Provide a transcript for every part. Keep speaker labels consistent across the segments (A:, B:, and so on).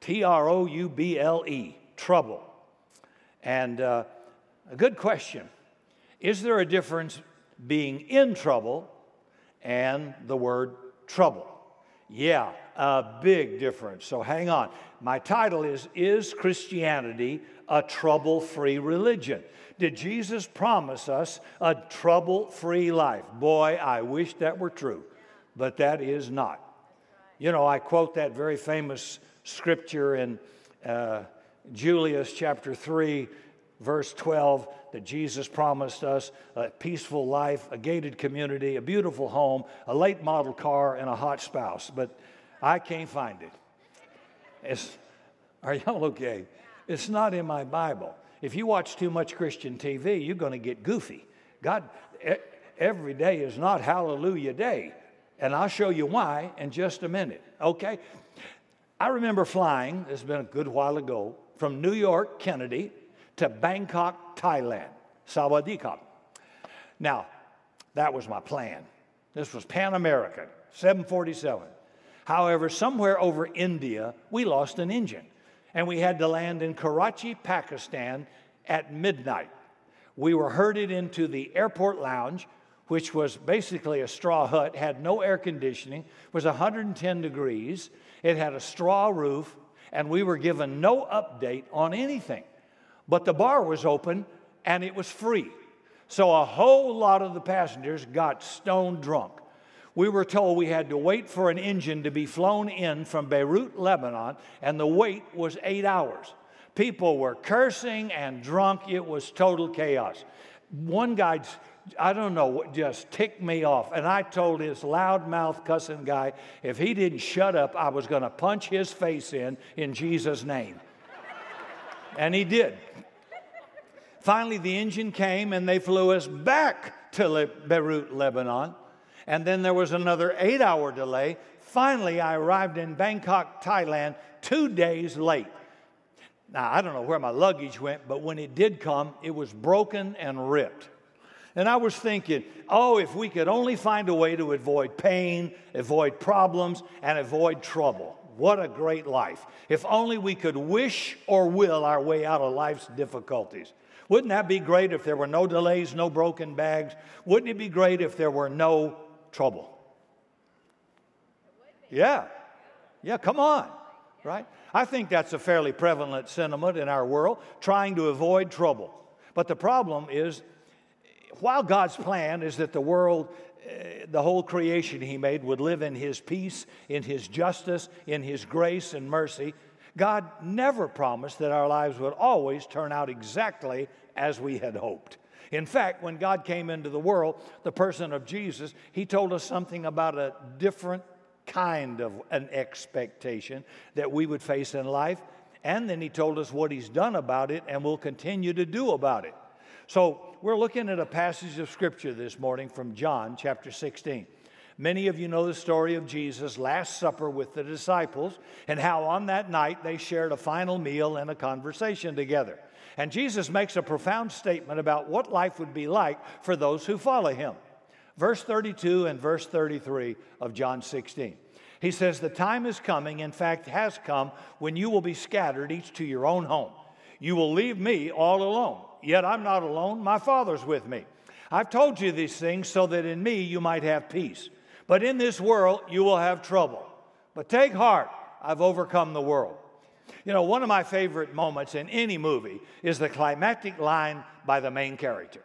A: T R O U B L E, trouble. And uh, a good question Is there a difference being in trouble and the word trouble? Yeah, a big difference. So hang on. My title is Is Christianity a Trouble Free Religion? Did Jesus promise us a trouble free life? Boy, I wish that were true, but that is not. You know, I quote that very famous scripture in uh, Julius chapter 3, verse 12, that Jesus promised us a peaceful life, a gated community, a beautiful home, a late model car, and a hot spouse. But I can't find it. It's, are y'all okay? It's not in my Bible. If you watch too much Christian TV, you're going to get goofy. God, every day is not Hallelujah Day. And I'll show you why in just a minute, okay? I remember flying, this has been a good while ago, from New York, Kennedy, to Bangkok, Thailand. Sawadee Now, that was my plan. This was Pan American, 747. However, somewhere over India, we lost an engine, and we had to land in Karachi, Pakistan at midnight. We were herded into the airport lounge, which was basically a straw hut, had no air conditioning, was 110 degrees, it had a straw roof, and we were given no update on anything. But the bar was open and it was free. So a whole lot of the passengers got stone drunk. We were told we had to wait for an engine to be flown in from Beirut, Lebanon, and the wait was eight hours. People were cursing and drunk. It was total chaos. One guy, I don't know, what just ticked me off. And I told this loudmouth cussing guy if he didn't shut up, I was going to punch his face in in Jesus' name. and he did. Finally, the engine came and they flew us back to Le- Beirut, Lebanon. And then there was another eight hour delay. Finally, I arrived in Bangkok, Thailand, two days late. Now, I don't know where my luggage went, but when it did come, it was broken and ripped. And I was thinking, oh, if we could only find a way to avoid pain, avoid problems, and avoid trouble. What a great life. If only we could wish or will our way out of life's difficulties. Wouldn't that be great if there were no delays, no broken bags? Wouldn't it be great if there were no trouble? Yeah. Yeah, come on. Right? I think that's a fairly prevalent sentiment in our world, trying to avoid trouble. But the problem is, while God's plan is that the world, uh, the whole creation He made, would live in His peace, in His justice, in His grace and mercy, God never promised that our lives would always turn out exactly as we had hoped. In fact, when God came into the world, the person of Jesus, he told us something about a different kind of an expectation that we would face in life. And then he told us what he's done about it and will continue to do about it. So we're looking at a passage of scripture this morning from John chapter 16. Many of you know the story of Jesus' Last Supper with the disciples and how on that night they shared a final meal and a conversation together. And Jesus makes a profound statement about what life would be like for those who follow him. Verse 32 and verse 33 of John 16. He says, The time is coming, in fact, has come, when you will be scattered each to your own home. You will leave me all alone. Yet I'm not alone, my Father's with me. I've told you these things so that in me you might have peace. But in this world, you will have trouble. But take heart, I've overcome the world. You know, one of my favorite moments in any movie is the climactic line by the main character.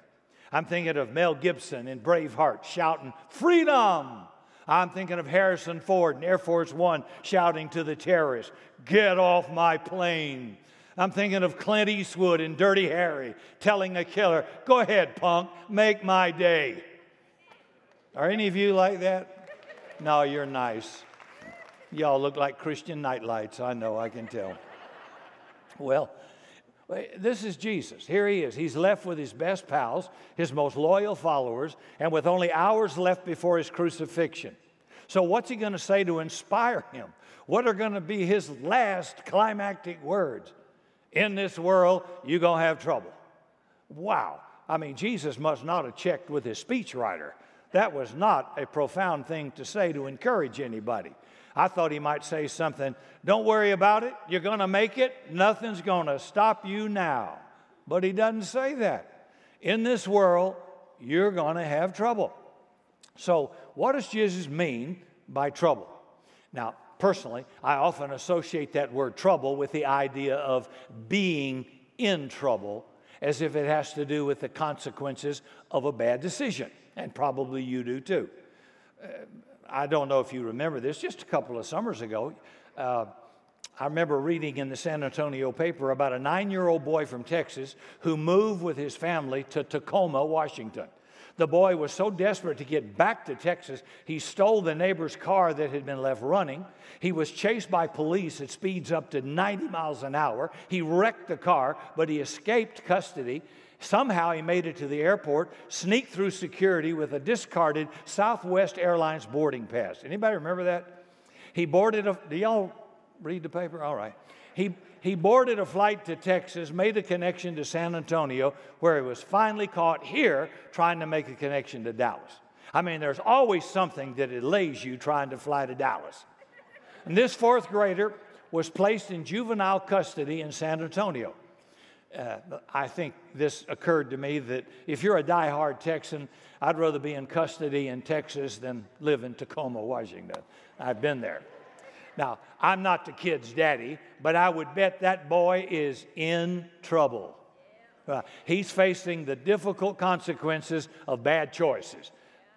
A: I'm thinking of Mel Gibson in Braveheart shouting, Freedom! I'm thinking of Harrison Ford in Air Force One shouting to the terrorists, Get off my plane. I'm thinking of Clint Eastwood in Dirty Harry telling a killer, Go ahead, punk, make my day. Are any of you like that? No, you're nice. Y'all look like Christian nightlights. I know, I can tell. Well, this is Jesus. Here he is. He's left with his best pals, his most loyal followers, and with only hours left before his crucifixion. So, what's he going to say to inspire him? What are going to be his last climactic words? In this world, you're going to have trouble. Wow. I mean, Jesus must not have checked with his speechwriter that was not a profound thing to say to encourage anybody. I thought he might say something, don't worry about it, you're going to make it, nothing's going to stop you now. But he doesn't say that. In this world, you're going to have trouble. So, what does Jesus mean by trouble? Now, personally, I often associate that word trouble with the idea of being in trouble, as if it has to do with the consequences of a bad decision. And probably you do too. Uh, I don't know if you remember this, just a couple of summers ago. Uh, I remember reading in the San Antonio paper about a nine year old boy from Texas who moved with his family to Tacoma, Washington. The boy was so desperate to get back to Texas, he stole the neighbor's car that had been left running. He was chased by police at speeds up to 90 miles an hour. He wrecked the car, but he escaped custody. Somehow he made it to the airport, sneaked through security with a discarded Southwest Airlines boarding pass. Anybody remember that? He boarded a, do y'all read the paper? All right. He, he boarded a flight to Texas, made a connection to San Antonio, where he was finally caught here trying to make a connection to Dallas. I mean, there's always something that delays you trying to fly to Dallas. And this fourth grader was placed in juvenile custody in San Antonio. Uh, I think this occurred to me that if you're a die-hard Texan, I'd rather be in custody in Texas than live in Tacoma, Washington. I've been there. Now, I'm not the kid's daddy, but I would bet that boy is in trouble. Uh, he's facing the difficult consequences of bad choices.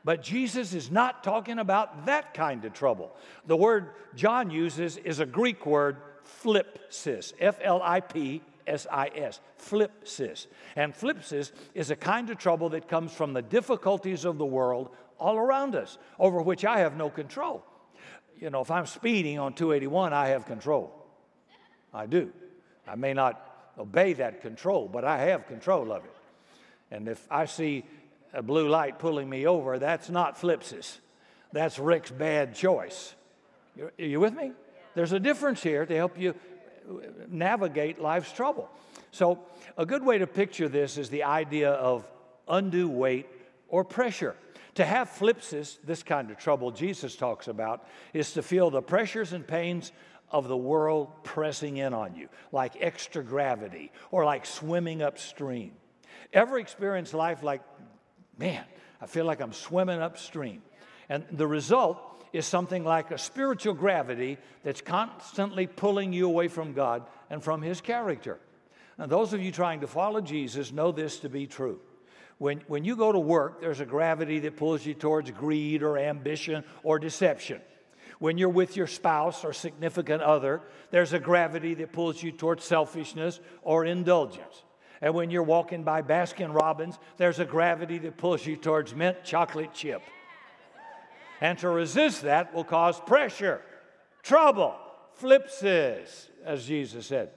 A: But Jesus is not talking about that kind of trouble. The word John uses is a Greek word, flipsis, F L I P S I S, flipsis. And flipsis is a kind of trouble that comes from the difficulties of the world all around us, over which I have no control you know, if I'm speeding on 281, I have control. I do. I may not obey that control, but I have control of it. And if I see a blue light pulling me over, that's not flipsis. That's Rick's bad choice. Are you with me? There's a difference here to help you navigate life's trouble. So, a good way to picture this is the idea of undue weight or pressure. To have flipsis, this kind of trouble Jesus talks about, is to feel the pressures and pains of the world pressing in on you, like extra gravity or like swimming upstream. Ever experience life like, man, I feel like I'm swimming upstream? And the result is something like a spiritual gravity that's constantly pulling you away from God and from His character. Now, those of you trying to follow Jesus know this to be true. When, when you go to work, there's a gravity that pulls you towards greed or ambition or deception. When you're with your spouse or significant other, there's a gravity that pulls you towards selfishness or indulgence. And when you're walking by Baskin Robbins, there's a gravity that pulls you towards mint chocolate chip. And to resist that will cause pressure, trouble, flipsis, as Jesus said.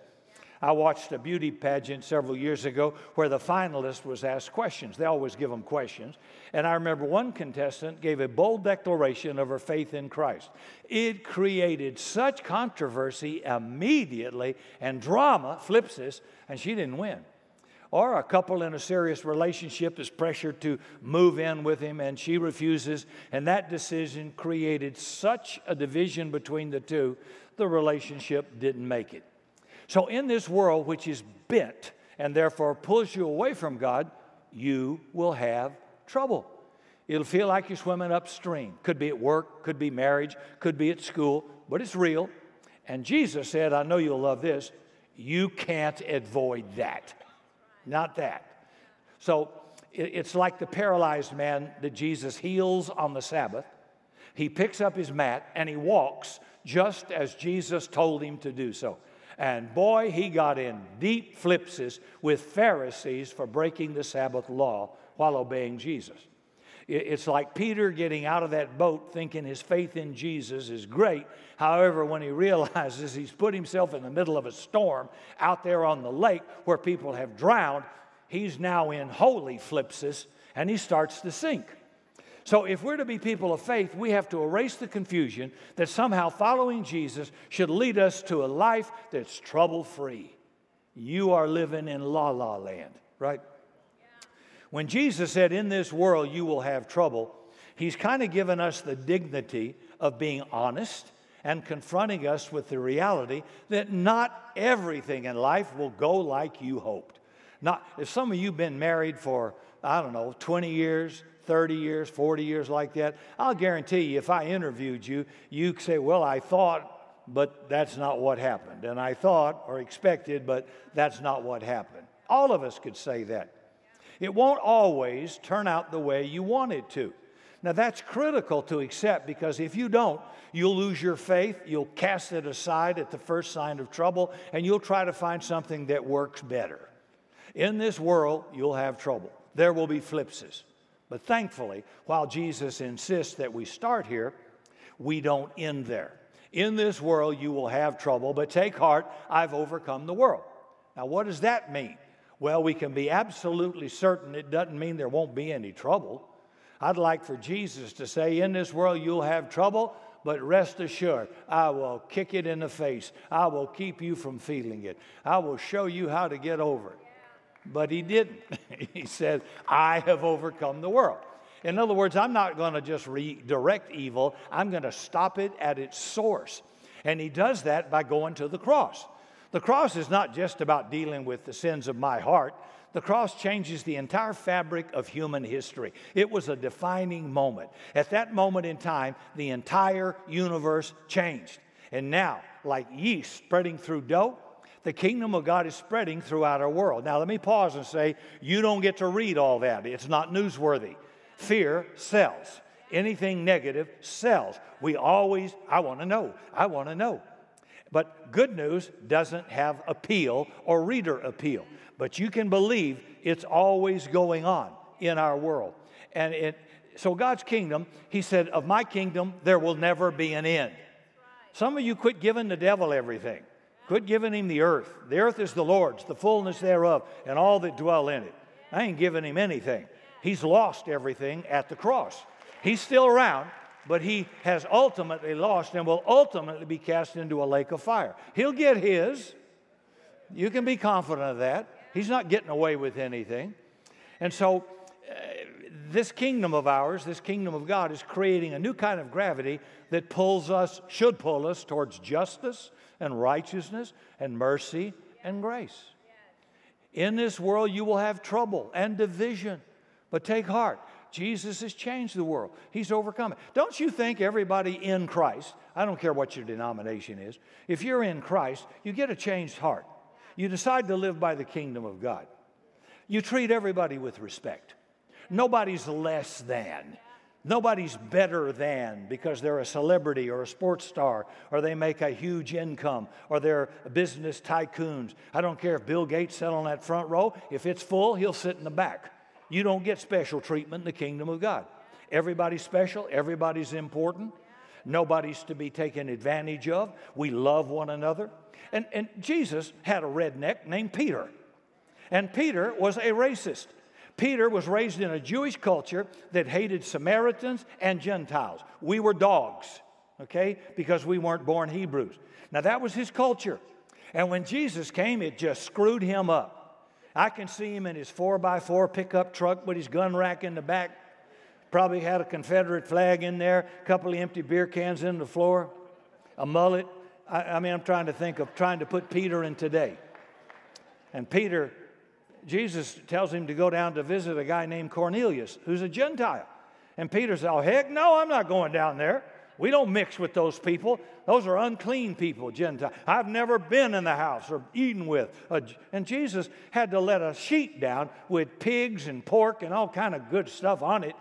A: I watched a beauty pageant several years ago where the finalist was asked questions. They always give them questions. And I remember one contestant gave a bold declaration of her faith in Christ. It created such controversy immediately and drama, flipsis, and she didn't win. Or a couple in a serious relationship is pressured to move in with him and she refuses, and that decision created such a division between the two, the relationship didn't make it. So, in this world which is bent and therefore pulls you away from God, you will have trouble. It'll feel like you're swimming upstream. Could be at work, could be marriage, could be at school, but it's real. And Jesus said, I know you'll love this, you can't avoid that. Not that. So it's like the paralyzed man that Jesus heals on the Sabbath. He picks up his mat and he walks just as Jesus told him to do so. And boy, he got in deep flipsis with Pharisees for breaking the Sabbath law while obeying Jesus. It's like Peter getting out of that boat thinking his faith in Jesus is great. However, when he realizes he's put himself in the middle of a storm out there on the lake where people have drowned, he's now in holy flipsis and he starts to sink. So, if we're to be people of faith, we have to erase the confusion that somehow following Jesus should lead us to a life that's trouble free. You are living in la la land, right? When Jesus said, In this world you will have trouble, he's kind of given us the dignity of being honest and confronting us with the reality that not everything in life will go like you hoped. Not, if some of you have been married for, I don't know, 20 years, 30 years, 40 years like that, I'll guarantee you if I interviewed you, you'd say, Well, I thought, but that's not what happened. And I thought or expected, but that's not what happened. All of us could say that. It won't always turn out the way you want it to. Now, that's critical to accept because if you don't, you'll lose your faith, you'll cast it aside at the first sign of trouble, and you'll try to find something that works better. In this world, you'll have trouble. There will be flipsis. But thankfully, while Jesus insists that we start here, we don't end there. In this world, you will have trouble, but take heart, I've overcome the world. Now, what does that mean? Well, we can be absolutely certain it doesn't mean there won't be any trouble. I'd like for Jesus to say, In this world, you'll have trouble, but rest assured, I will kick it in the face. I will keep you from feeling it. I will show you how to get over it. But he didn't. he said, I have overcome the world. In other words, I'm not going to just redirect evil, I'm going to stop it at its source. And he does that by going to the cross. The cross is not just about dealing with the sins of my heart. The cross changes the entire fabric of human history. It was a defining moment. At that moment in time, the entire universe changed. And now, like yeast spreading through dough, the kingdom of God is spreading throughout our world. Now, let me pause and say, you don't get to read all that. It's not newsworthy. Fear sells. Anything negative sells. We always, I want to know, I want to know. But good news doesn't have appeal or reader appeal. But you can believe it's always going on in our world. And it, so, God's kingdom, He said, Of my kingdom, there will never be an end. Some of you quit giving the devil everything. Quit giving him the earth. The earth is the Lord's, the fullness thereof, and all that dwell in it. I ain't giving him anything. He's lost everything at the cross. He's still around, but he has ultimately lost and will ultimately be cast into a lake of fire. He'll get his. You can be confident of that. He's not getting away with anything. And so, this kingdom of ours, this kingdom of God, is creating a new kind of gravity that pulls us, should pull us towards justice and righteousness and mercy and grace. In this world, you will have trouble and division, but take heart. Jesus has changed the world. He's overcome it. Don't you think everybody in Christ, I don't care what your denomination is, if you're in Christ, you get a changed heart. You decide to live by the kingdom of God. You treat everybody with respect. Nobody's less than. Nobody's better than because they're a celebrity or a sports star or they make a huge income or they're business tycoons. I don't care if Bill Gates sat on that front row. If it's full, he'll sit in the back. You don't get special treatment in the kingdom of God. Everybody's special, everybody's important. Nobody's to be taken advantage of. We love one another. And, and Jesus had a redneck named Peter. And Peter was a racist. Peter was raised in a Jewish culture that hated Samaritans and Gentiles. We were dogs, okay, because we weren't born Hebrews. Now, that was his culture. And when Jesus came, it just screwed him up. I can see him in his 4x4 pickup truck with his gun rack in the back. Probably had a Confederate flag in there, a couple of empty beer cans in the floor, a mullet. I, I mean, I'm trying to think of trying to put Peter in today. And Peter Jesus tells him to go down to visit a guy named Cornelius, who's a Gentile. And Peter says, Oh, heck no, I'm not going down there. We don't mix with those people. Those are unclean people, Gentile. I've never been in the house or eaten with. A, and Jesus had to let a sheet down with pigs and pork and all kind of good stuff on it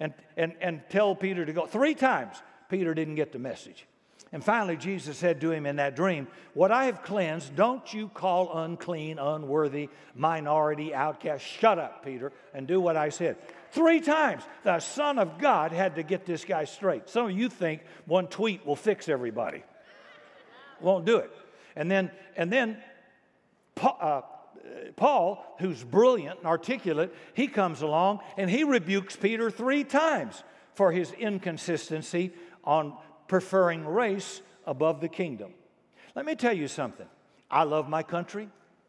A: and, and, and tell Peter to go. Three times, Peter didn't get the message. And finally, Jesus said to him in that dream, What I have cleansed, don't you call unclean, unworthy, minority, outcast. Shut up, Peter, and do what I said. Three times, the Son of God had to get this guy straight. Some of you think one tweet will fix everybody. Won't do it. And then, and then uh, Paul, who's brilliant and articulate, he comes along and he rebukes Peter three times for his inconsistency on preferring race above the kingdom. Let me tell you something. I love my country.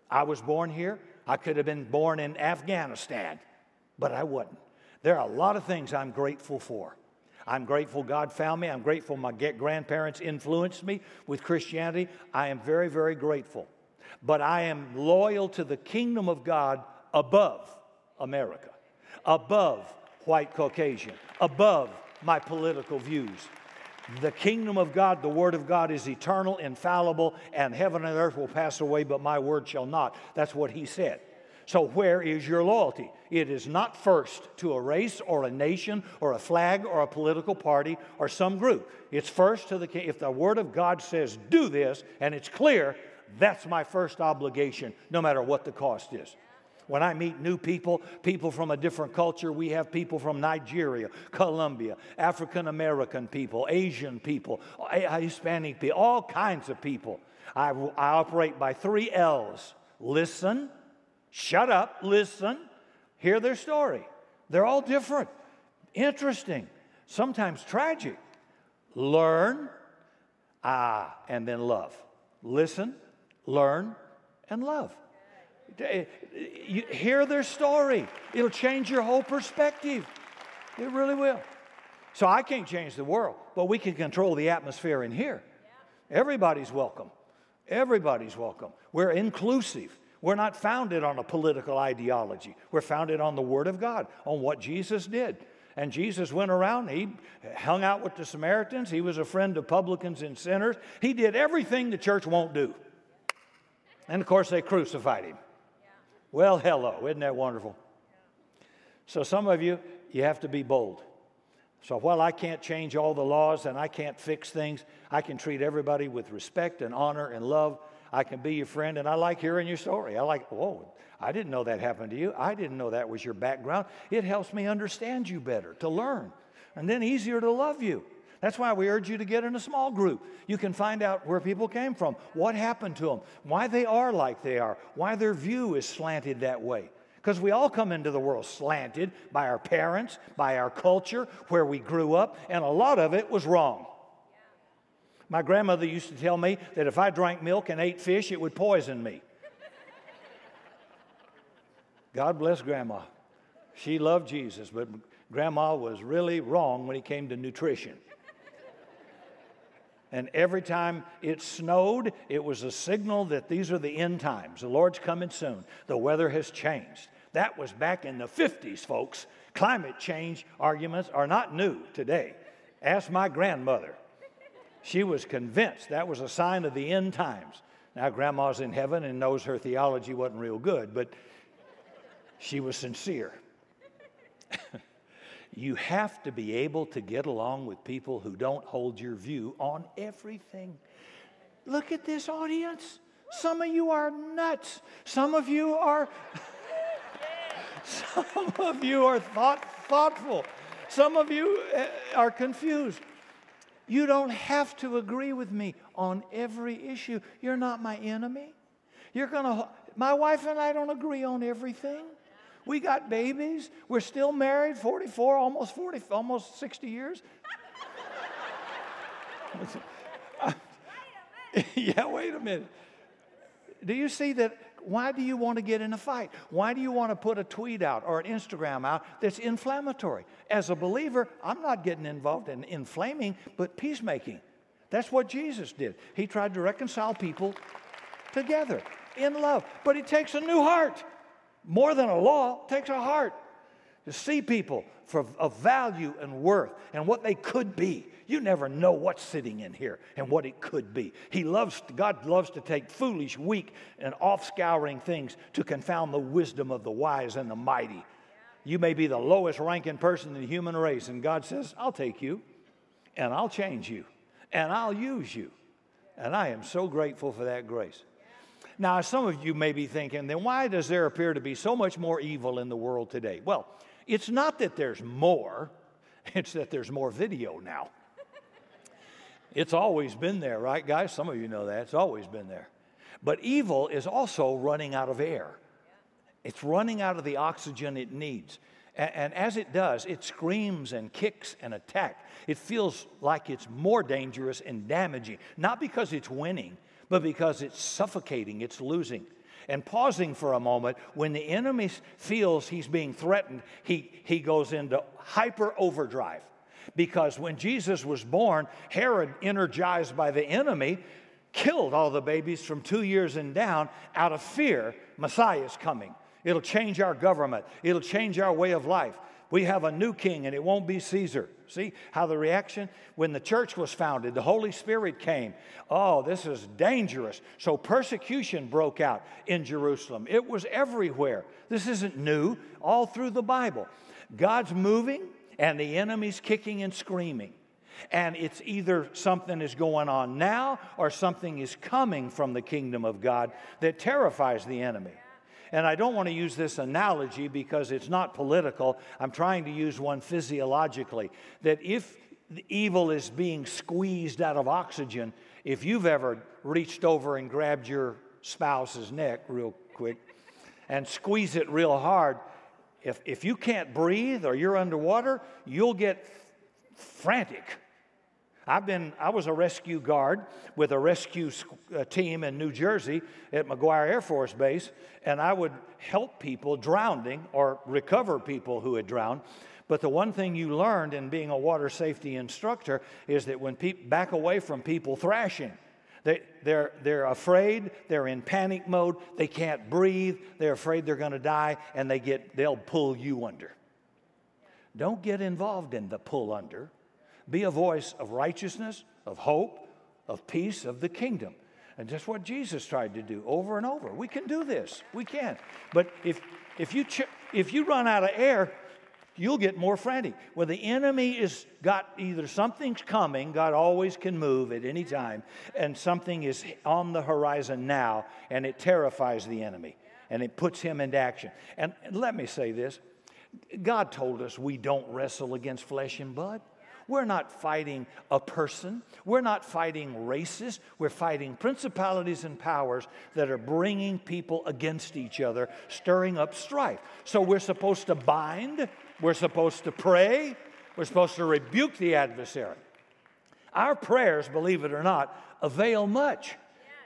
A: I was born here. I could have been born in Afghanistan, but I wasn't. There are a lot of things I'm grateful for. I'm grateful God found me. I'm grateful my grandparents influenced me with Christianity. I am very, very grateful. But I am loyal to the kingdom of God above America, above white Caucasian, above my political views. The kingdom of God, the word of God is eternal, infallible, and heaven and earth will pass away, but my word shall not. That's what he said. So, where is your loyalty? It is not first to a race or a nation or a flag or a political party or some group. It's first to the king. If the Word of God says do this and it's clear, that's my first obligation, no matter what the cost is. When I meet new people, people from a different culture, we have people from Nigeria, Colombia, African American people, Asian people, Hispanic people, all kinds of people. I, I operate by three L's listen, shut up, listen, hear their story. They're all different, interesting, sometimes tragic. Learn, ah, and then love. Listen, learn, and love. Eh, you hear their story. It'll change your whole perspective. It really will. So I can't change the world, but we can control the atmosphere in here. Everybody's welcome. Everybody's welcome. We're inclusive. We're not founded on a political ideology. We're founded on the Word of God, on what Jesus did. And Jesus went around, he hung out with the Samaritans, he was a friend of publicans and sinners. He did everything the church won't do. And of course, they crucified him. Well, hello. Isn't that wonderful? So, some of you, you have to be bold. So, while I can't change all the laws and I can't fix things, I can treat everybody with respect and honor and love. I can be your friend, and I like hearing your story. I like, whoa, I didn't know that happened to you. I didn't know that was your background. It helps me understand you better, to learn, and then easier to love you. That's why we urge you to get in a small group. You can find out where people came from, what happened to them, why they are like they are, why their view is slanted that way. Because we all come into the world slanted by our parents, by our culture, where we grew up, and a lot of it was wrong. My grandmother used to tell me that if I drank milk and ate fish, it would poison me. God bless Grandma. She loved Jesus, but Grandma was really wrong when it came to nutrition. And every time it snowed, it was a signal that these are the end times. The Lord's coming soon. The weather has changed. That was back in the 50s, folks. Climate change arguments are not new today. Ask my grandmother. She was convinced that was a sign of the end times. Now, grandma's in heaven and knows her theology wasn't real good, but she was sincere. You have to be able to get along with people who don't hold your view on everything. Look at this audience. Some of you are nuts. Some of you are some of you are thought, thoughtful. Some of you eh, are confused. You don't have to agree with me on every issue. You're not my enemy. You're going to my wife and I don't agree on everything. We got babies. We're still married, 44, almost 40, almost 60 years. yeah, wait a minute. Do you see that? Why do you want to get in a fight? Why do you want to put a tweet out or an Instagram out that's inflammatory? As a believer, I'm not getting involved in inflaming, but peacemaking. That's what Jesus did. He tried to reconcile people together in love, but it takes a new heart more than a law, takes a heart to see people for, of value and worth and what they could be. You never know what's sitting in here and what it could be. He loves, God loves to take foolish, weak, and off scouring things to confound the wisdom of the wise and the mighty. You may be the lowest ranking person in the human race, and God says, I'll take you and I'll change you and I'll use you. And I am so grateful for that grace. Now, some of you may be thinking, then why does there appear to be so much more evil in the world today? Well, it's not that there's more, it's that there's more video now. It's always been there, right, guys? Some of you know that. It's always been there. But evil is also running out of air, it's running out of the oxygen it needs. And, as it does, it screams and kicks and attacks. It feels like it's more dangerous and damaging, not because it's winning, but because it's suffocating, it's losing. And pausing for a moment, when the enemy feels he's being threatened, he, he goes into hyper overdrive. Because when Jesus was born, Herod, energized by the enemy, killed all the babies from two years and down out of fear Messiah is coming. It'll change our government, it'll change our way of life. We have a new king, and it won't be Caesar. See how the reaction? When the church was founded, the Holy Spirit came. Oh, this is dangerous. So persecution broke out in Jerusalem. It was everywhere. This isn't new, all through the Bible. God's moving, and the enemy's kicking and screaming. And it's either something is going on now or something is coming from the kingdom of God that terrifies the enemy. And I don't want to use this analogy because it's not political. I'm trying to use one physiologically. That if evil is being squeezed out of oxygen, if you've ever reached over and grabbed your spouse's neck real quick and squeeze it real hard, if, if you can't breathe or you're underwater, you'll get frantic. I've been, I was a rescue guard with a rescue uh, team in New Jersey at McGuire Air Force Base, and I would help people drowning or recover people who had drowned. But the one thing you learned in being a water safety instructor is that when people back away from people thrashing, they, they're, they're afraid, they're in panic mode, they can't breathe, they're afraid they're going to die, and they get, they'll pull you under. Don't get involved in the pull under. Be a voice of righteousness, of hope, of peace, of the kingdom. And that's what Jesus tried to do over and over. We can do this. We can. But if, if, you, ch- if you run out of air, you'll get more frantic. When the enemy is got either something's coming, God always can move at any time, and something is on the horizon now, and it terrifies the enemy and it puts him into action. And let me say this God told us we don't wrestle against flesh and blood. We're not fighting a person. We're not fighting races. We're fighting principalities and powers that are bringing people against each other, stirring up strife. So we're supposed to bind, we're supposed to pray, we're supposed to rebuke the adversary. Our prayers, believe it or not, avail much.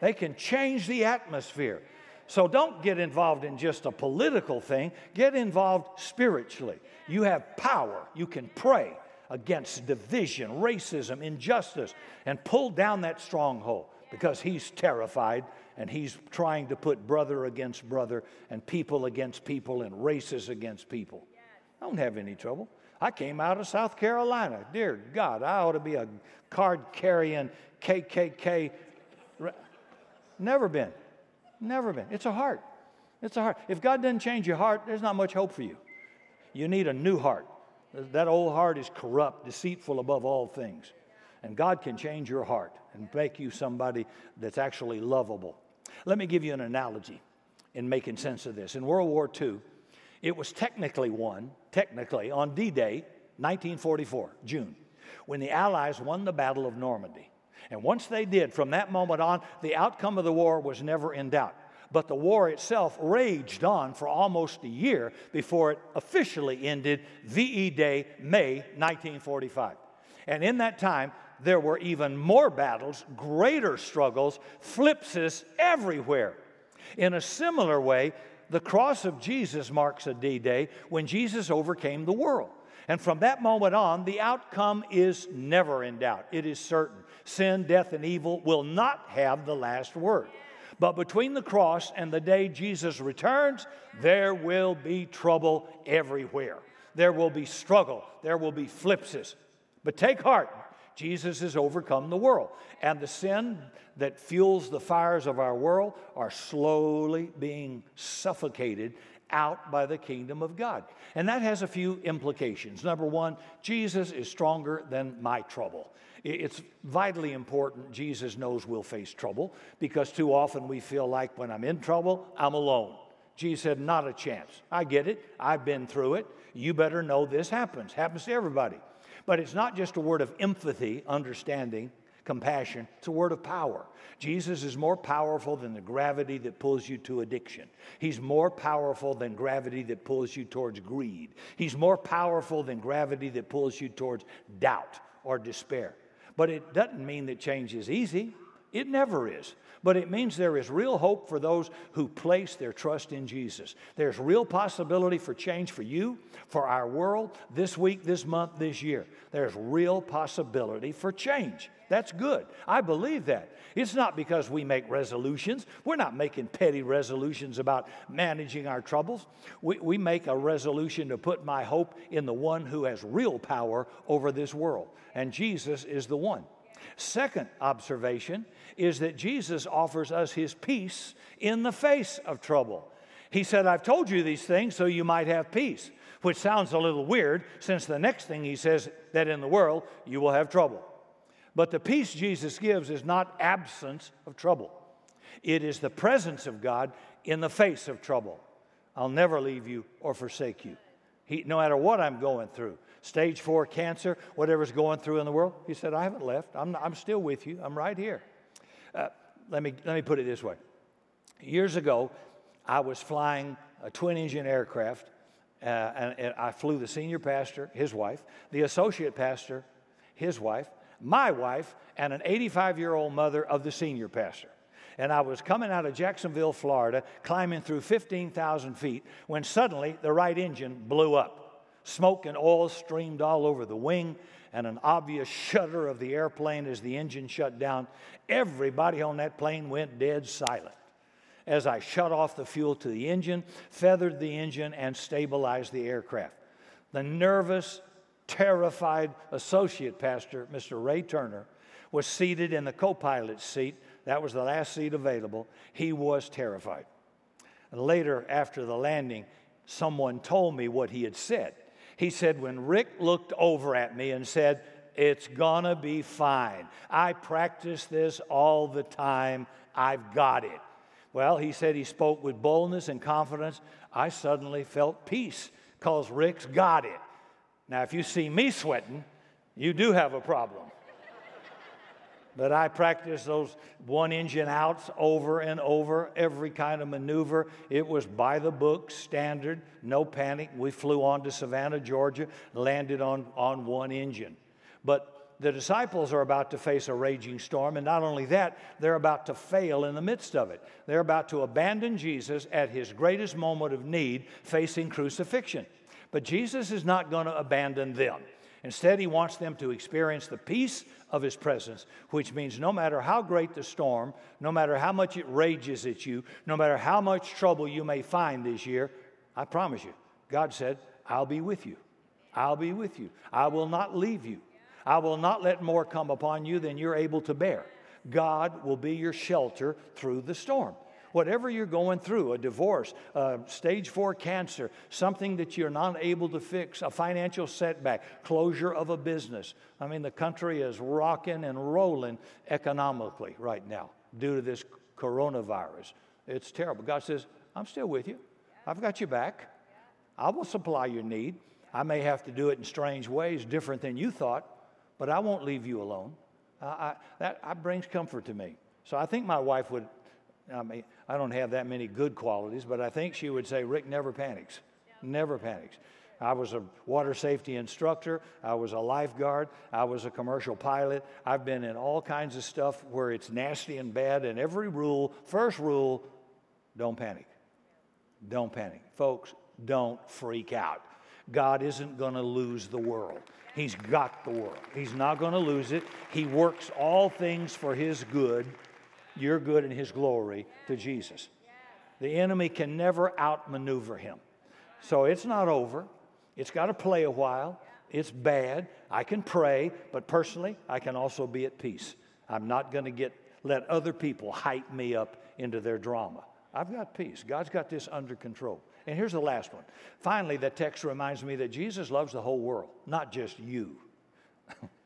A: They can change the atmosphere. So don't get involved in just a political thing, get involved spiritually. You have power, you can pray against division, racism, injustice, and pull down that stronghold because he's terrified and he's trying to put brother against brother and people against people and races against people. I don't have any trouble. I came out of South Carolina. Dear God, I ought to be a card carrying KKK. Never been. Never been. It's a heart. It's a heart. If God doesn't change your heart, there's not much hope for you. You need a new heart. That old heart is corrupt, deceitful above all things. And God can change your heart and make you somebody that's actually lovable. Let me give you an analogy in making sense of this. In World War II, it was technically won, technically, on D Day, 1944, June, when the Allies won the Battle of Normandy. And once they did, from that moment on, the outcome of the war was never in doubt. But the war itself raged on for almost a year before it officially ended VE Day, May 1945. And in that time, there were even more battles, greater struggles, flipsis everywhere. In a similar way, the cross of Jesus marks a D Day when Jesus overcame the world. And from that moment on, the outcome is never in doubt. It is certain. Sin, death, and evil will not have the last word. But between the cross and the day Jesus returns, there will be trouble everywhere. There will be struggle. There will be flipsis. But take heart, Jesus has overcome the world. And the sin that fuels the fires of our world are slowly being suffocated out by the kingdom of God. And that has a few implications. Number one, Jesus is stronger than my trouble. It's vitally important Jesus knows we'll face trouble because too often we feel like when I'm in trouble, I'm alone. Jesus said, Not a chance. I get it. I've been through it. You better know this happens. Happens to everybody. But it's not just a word of empathy, understanding, compassion, it's a word of power. Jesus is more powerful than the gravity that pulls you to addiction. He's more powerful than gravity that pulls you towards greed. He's more powerful than gravity that pulls you towards doubt or despair. But it doesn't mean that change is easy. It never is. But it means there is real hope for those who place their trust in Jesus. There's real possibility for change for you, for our world, this week, this month, this year. There's real possibility for change. That's good. I believe that. It's not because we make resolutions. We're not making petty resolutions about managing our troubles. We, we make a resolution to put my hope in the one who has real power over this world. And Jesus is the one. Second observation is that Jesus offers us his peace in the face of trouble. He said, I've told you these things so you might have peace, which sounds a little weird since the next thing he says that in the world you will have trouble. But the peace Jesus gives is not absence of trouble, it is the presence of God in the face of trouble. I'll never leave you or forsake you. He, no matter what I'm going through, stage four cancer, whatever's going through in the world, he said, I haven't left. I'm, I'm still with you. I'm right here. Uh, let, me, let me put it this way. Years ago, I was flying a twin engine aircraft, uh, and, and I flew the senior pastor, his wife, the associate pastor, his wife, my wife, and an 85 year old mother of the senior pastor and I was coming out of Jacksonville, Florida, climbing through 15,000 feet, when suddenly the right engine blew up. Smoke and oil streamed all over the wing, and an obvious shudder of the airplane as the engine shut down. Everybody on that plane went dead silent as I shut off the fuel to the engine, feathered the engine, and stabilized the aircraft. The nervous, terrified associate pastor, Mr. Ray Turner, was seated in the co pilot's seat that was the last seat available. He was terrified. Later, after the landing, someone told me what he had said. He said, When Rick looked over at me and said, It's gonna be fine. I practice this all the time. I've got it. Well, he said he spoke with boldness and confidence. I suddenly felt peace because Rick's got it. Now, if you see me sweating, you do have a problem. But I practiced those one engine outs over and over, every kind of maneuver. It was by the book, standard, no panic. We flew on to Savannah, Georgia, landed on, on one engine. But the disciples are about to face a raging storm, and not only that, they're about to fail in the midst of it. They're about to abandon Jesus at his greatest moment of need, facing crucifixion. But Jesus is not going to abandon them. Instead, he wants them to experience the peace of his presence, which means no matter how great the storm, no matter how much it rages at you, no matter how much trouble you may find this year, I promise you, God said, I'll be with you. I'll be with you. I will not leave you. I will not let more come upon you than you're able to bear. God will be your shelter through the storm whatever you're going through a divorce, uh, stage four cancer, something that you're not able to fix, a financial setback, closure of a business. I mean, the country is rocking and rolling economically right now due to this coronavirus. It's terrible. God says, I'm still with you, I've got you back. I will supply your need. I may have to do it in strange ways, different than you thought, but I won't leave you alone. I, that, that brings comfort to me. So I think my wife would I mean, I don't have that many good qualities, but I think she would say Rick never panics, never panics. I was a water safety instructor. I was a lifeguard. I was a commercial pilot. I've been in all kinds of stuff where it's nasty and bad. And every rule, first rule, don't panic. Don't panic. Folks, don't freak out. God isn't going to lose the world. He's got the world. He's not going to lose it. He works all things for His good your good and his glory to Jesus. The enemy can never outmaneuver him. So it's not over. It's got to play a while. It's bad. I can pray, but personally, I can also be at peace. I'm not going to get let other people hype me up into their drama. I've got peace. God's got this under control. And here's the last one. Finally, the text reminds me that Jesus loves the whole world, not just you.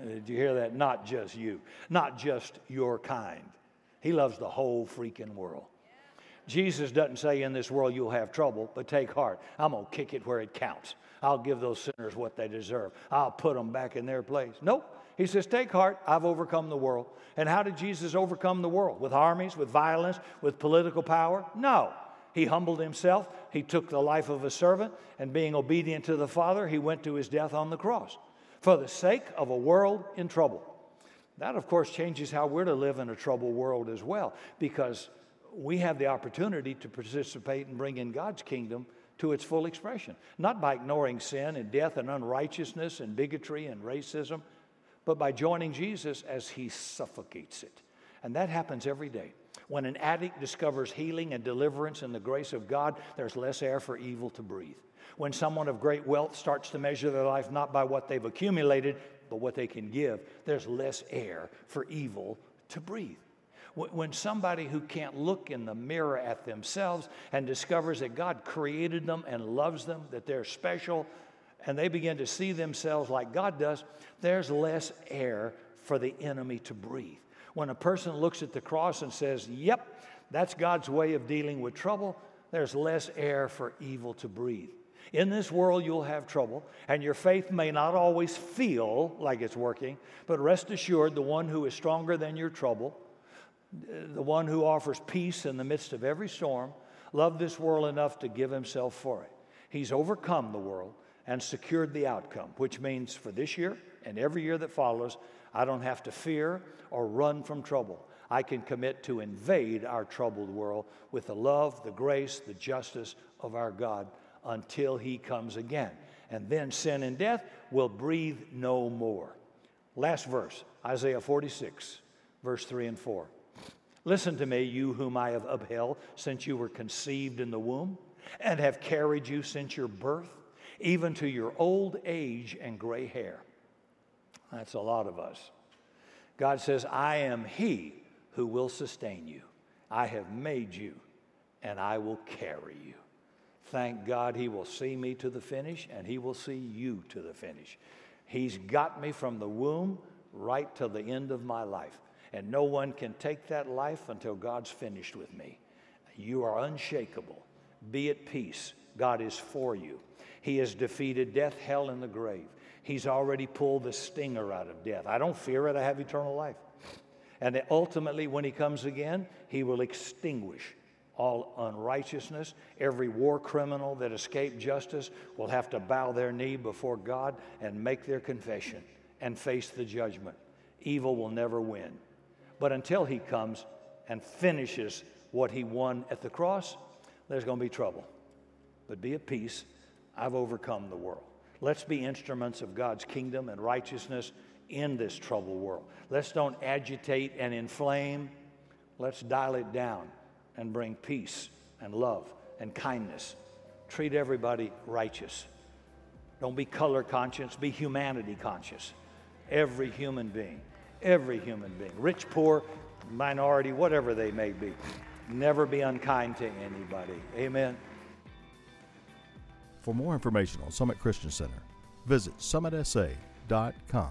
A: Uh, did you hear that? Not just you, not just your kind. He loves the whole freaking world. Jesus doesn't say in this world you'll have trouble, but take heart. I'm going to kick it where it counts. I'll give those sinners what they deserve. I'll put them back in their place. Nope. He says, Take heart, I've overcome the world. And how did Jesus overcome the world? With armies, with violence, with political power? No. He humbled himself. He took the life of a servant, and being obedient to the Father, he went to his death on the cross for the sake of a world in trouble. That, of course, changes how we're to live in a troubled world as well, because we have the opportunity to participate and bring in God's kingdom to its full expression. Not by ignoring sin and death and unrighteousness and bigotry and racism, but by joining Jesus as he suffocates it. And that happens every day. When an addict discovers healing and deliverance in the grace of God, there's less air for evil to breathe. When someone of great wealth starts to measure their life not by what they've accumulated, but what they can give, there's less air for evil to breathe. When somebody who can't look in the mirror at themselves and discovers that God created them and loves them, that they're special, and they begin to see themselves like God does, there's less air for the enemy to breathe. When a person looks at the cross and says, Yep, that's God's way of dealing with trouble, there's less air for evil to breathe. In this world, you'll have trouble, and your faith may not always feel like it's working, but rest assured, the one who is stronger than your trouble, the one who offers peace in the midst of every storm, loved this world enough to give himself for it. He's overcome the world and secured the outcome, which means for this year and every year that follows, I don't have to fear or run from trouble. I can commit to invade our troubled world with the love, the grace, the justice of our God until He comes again. And then sin and death will breathe no more. Last verse, Isaiah 46, verse 3 and 4. Listen to me, you whom I have upheld since you were conceived in the womb, and have carried you since your birth, even to your old age and gray hair. That's a lot of us. God says, I am He who will sustain you. I have made you, and I will carry you. Thank God He will see me to the finish, and He will see you to the finish. He's got me from the womb right to the end of my life and no one can take that life until God's finished with me. You are unshakable. Be at peace. God is for you. He has defeated death, hell, and the grave. He's already pulled the stinger out of death. I don't fear it, I have eternal life. And ultimately, when He comes again, He will extinguish all unrighteousness. Every war criminal that escaped justice will have to bow their knee before God and make their confession and face the judgment. Evil will never win. But until he comes and finishes what he won at the cross, there's going to be trouble. But be at peace. I've overcome the world. Let's be instruments of God's kingdom and righteousness in this troubled world. Let's don't agitate and inflame. Let's dial it down and bring peace and love and kindness. Treat everybody righteous. Don't be color conscious, be humanity conscious. Every human being Every human being, rich, poor, minority, whatever they may be. Never be unkind to anybody. Amen.
B: For more information on Summit Christian Center, visit summitsa.com.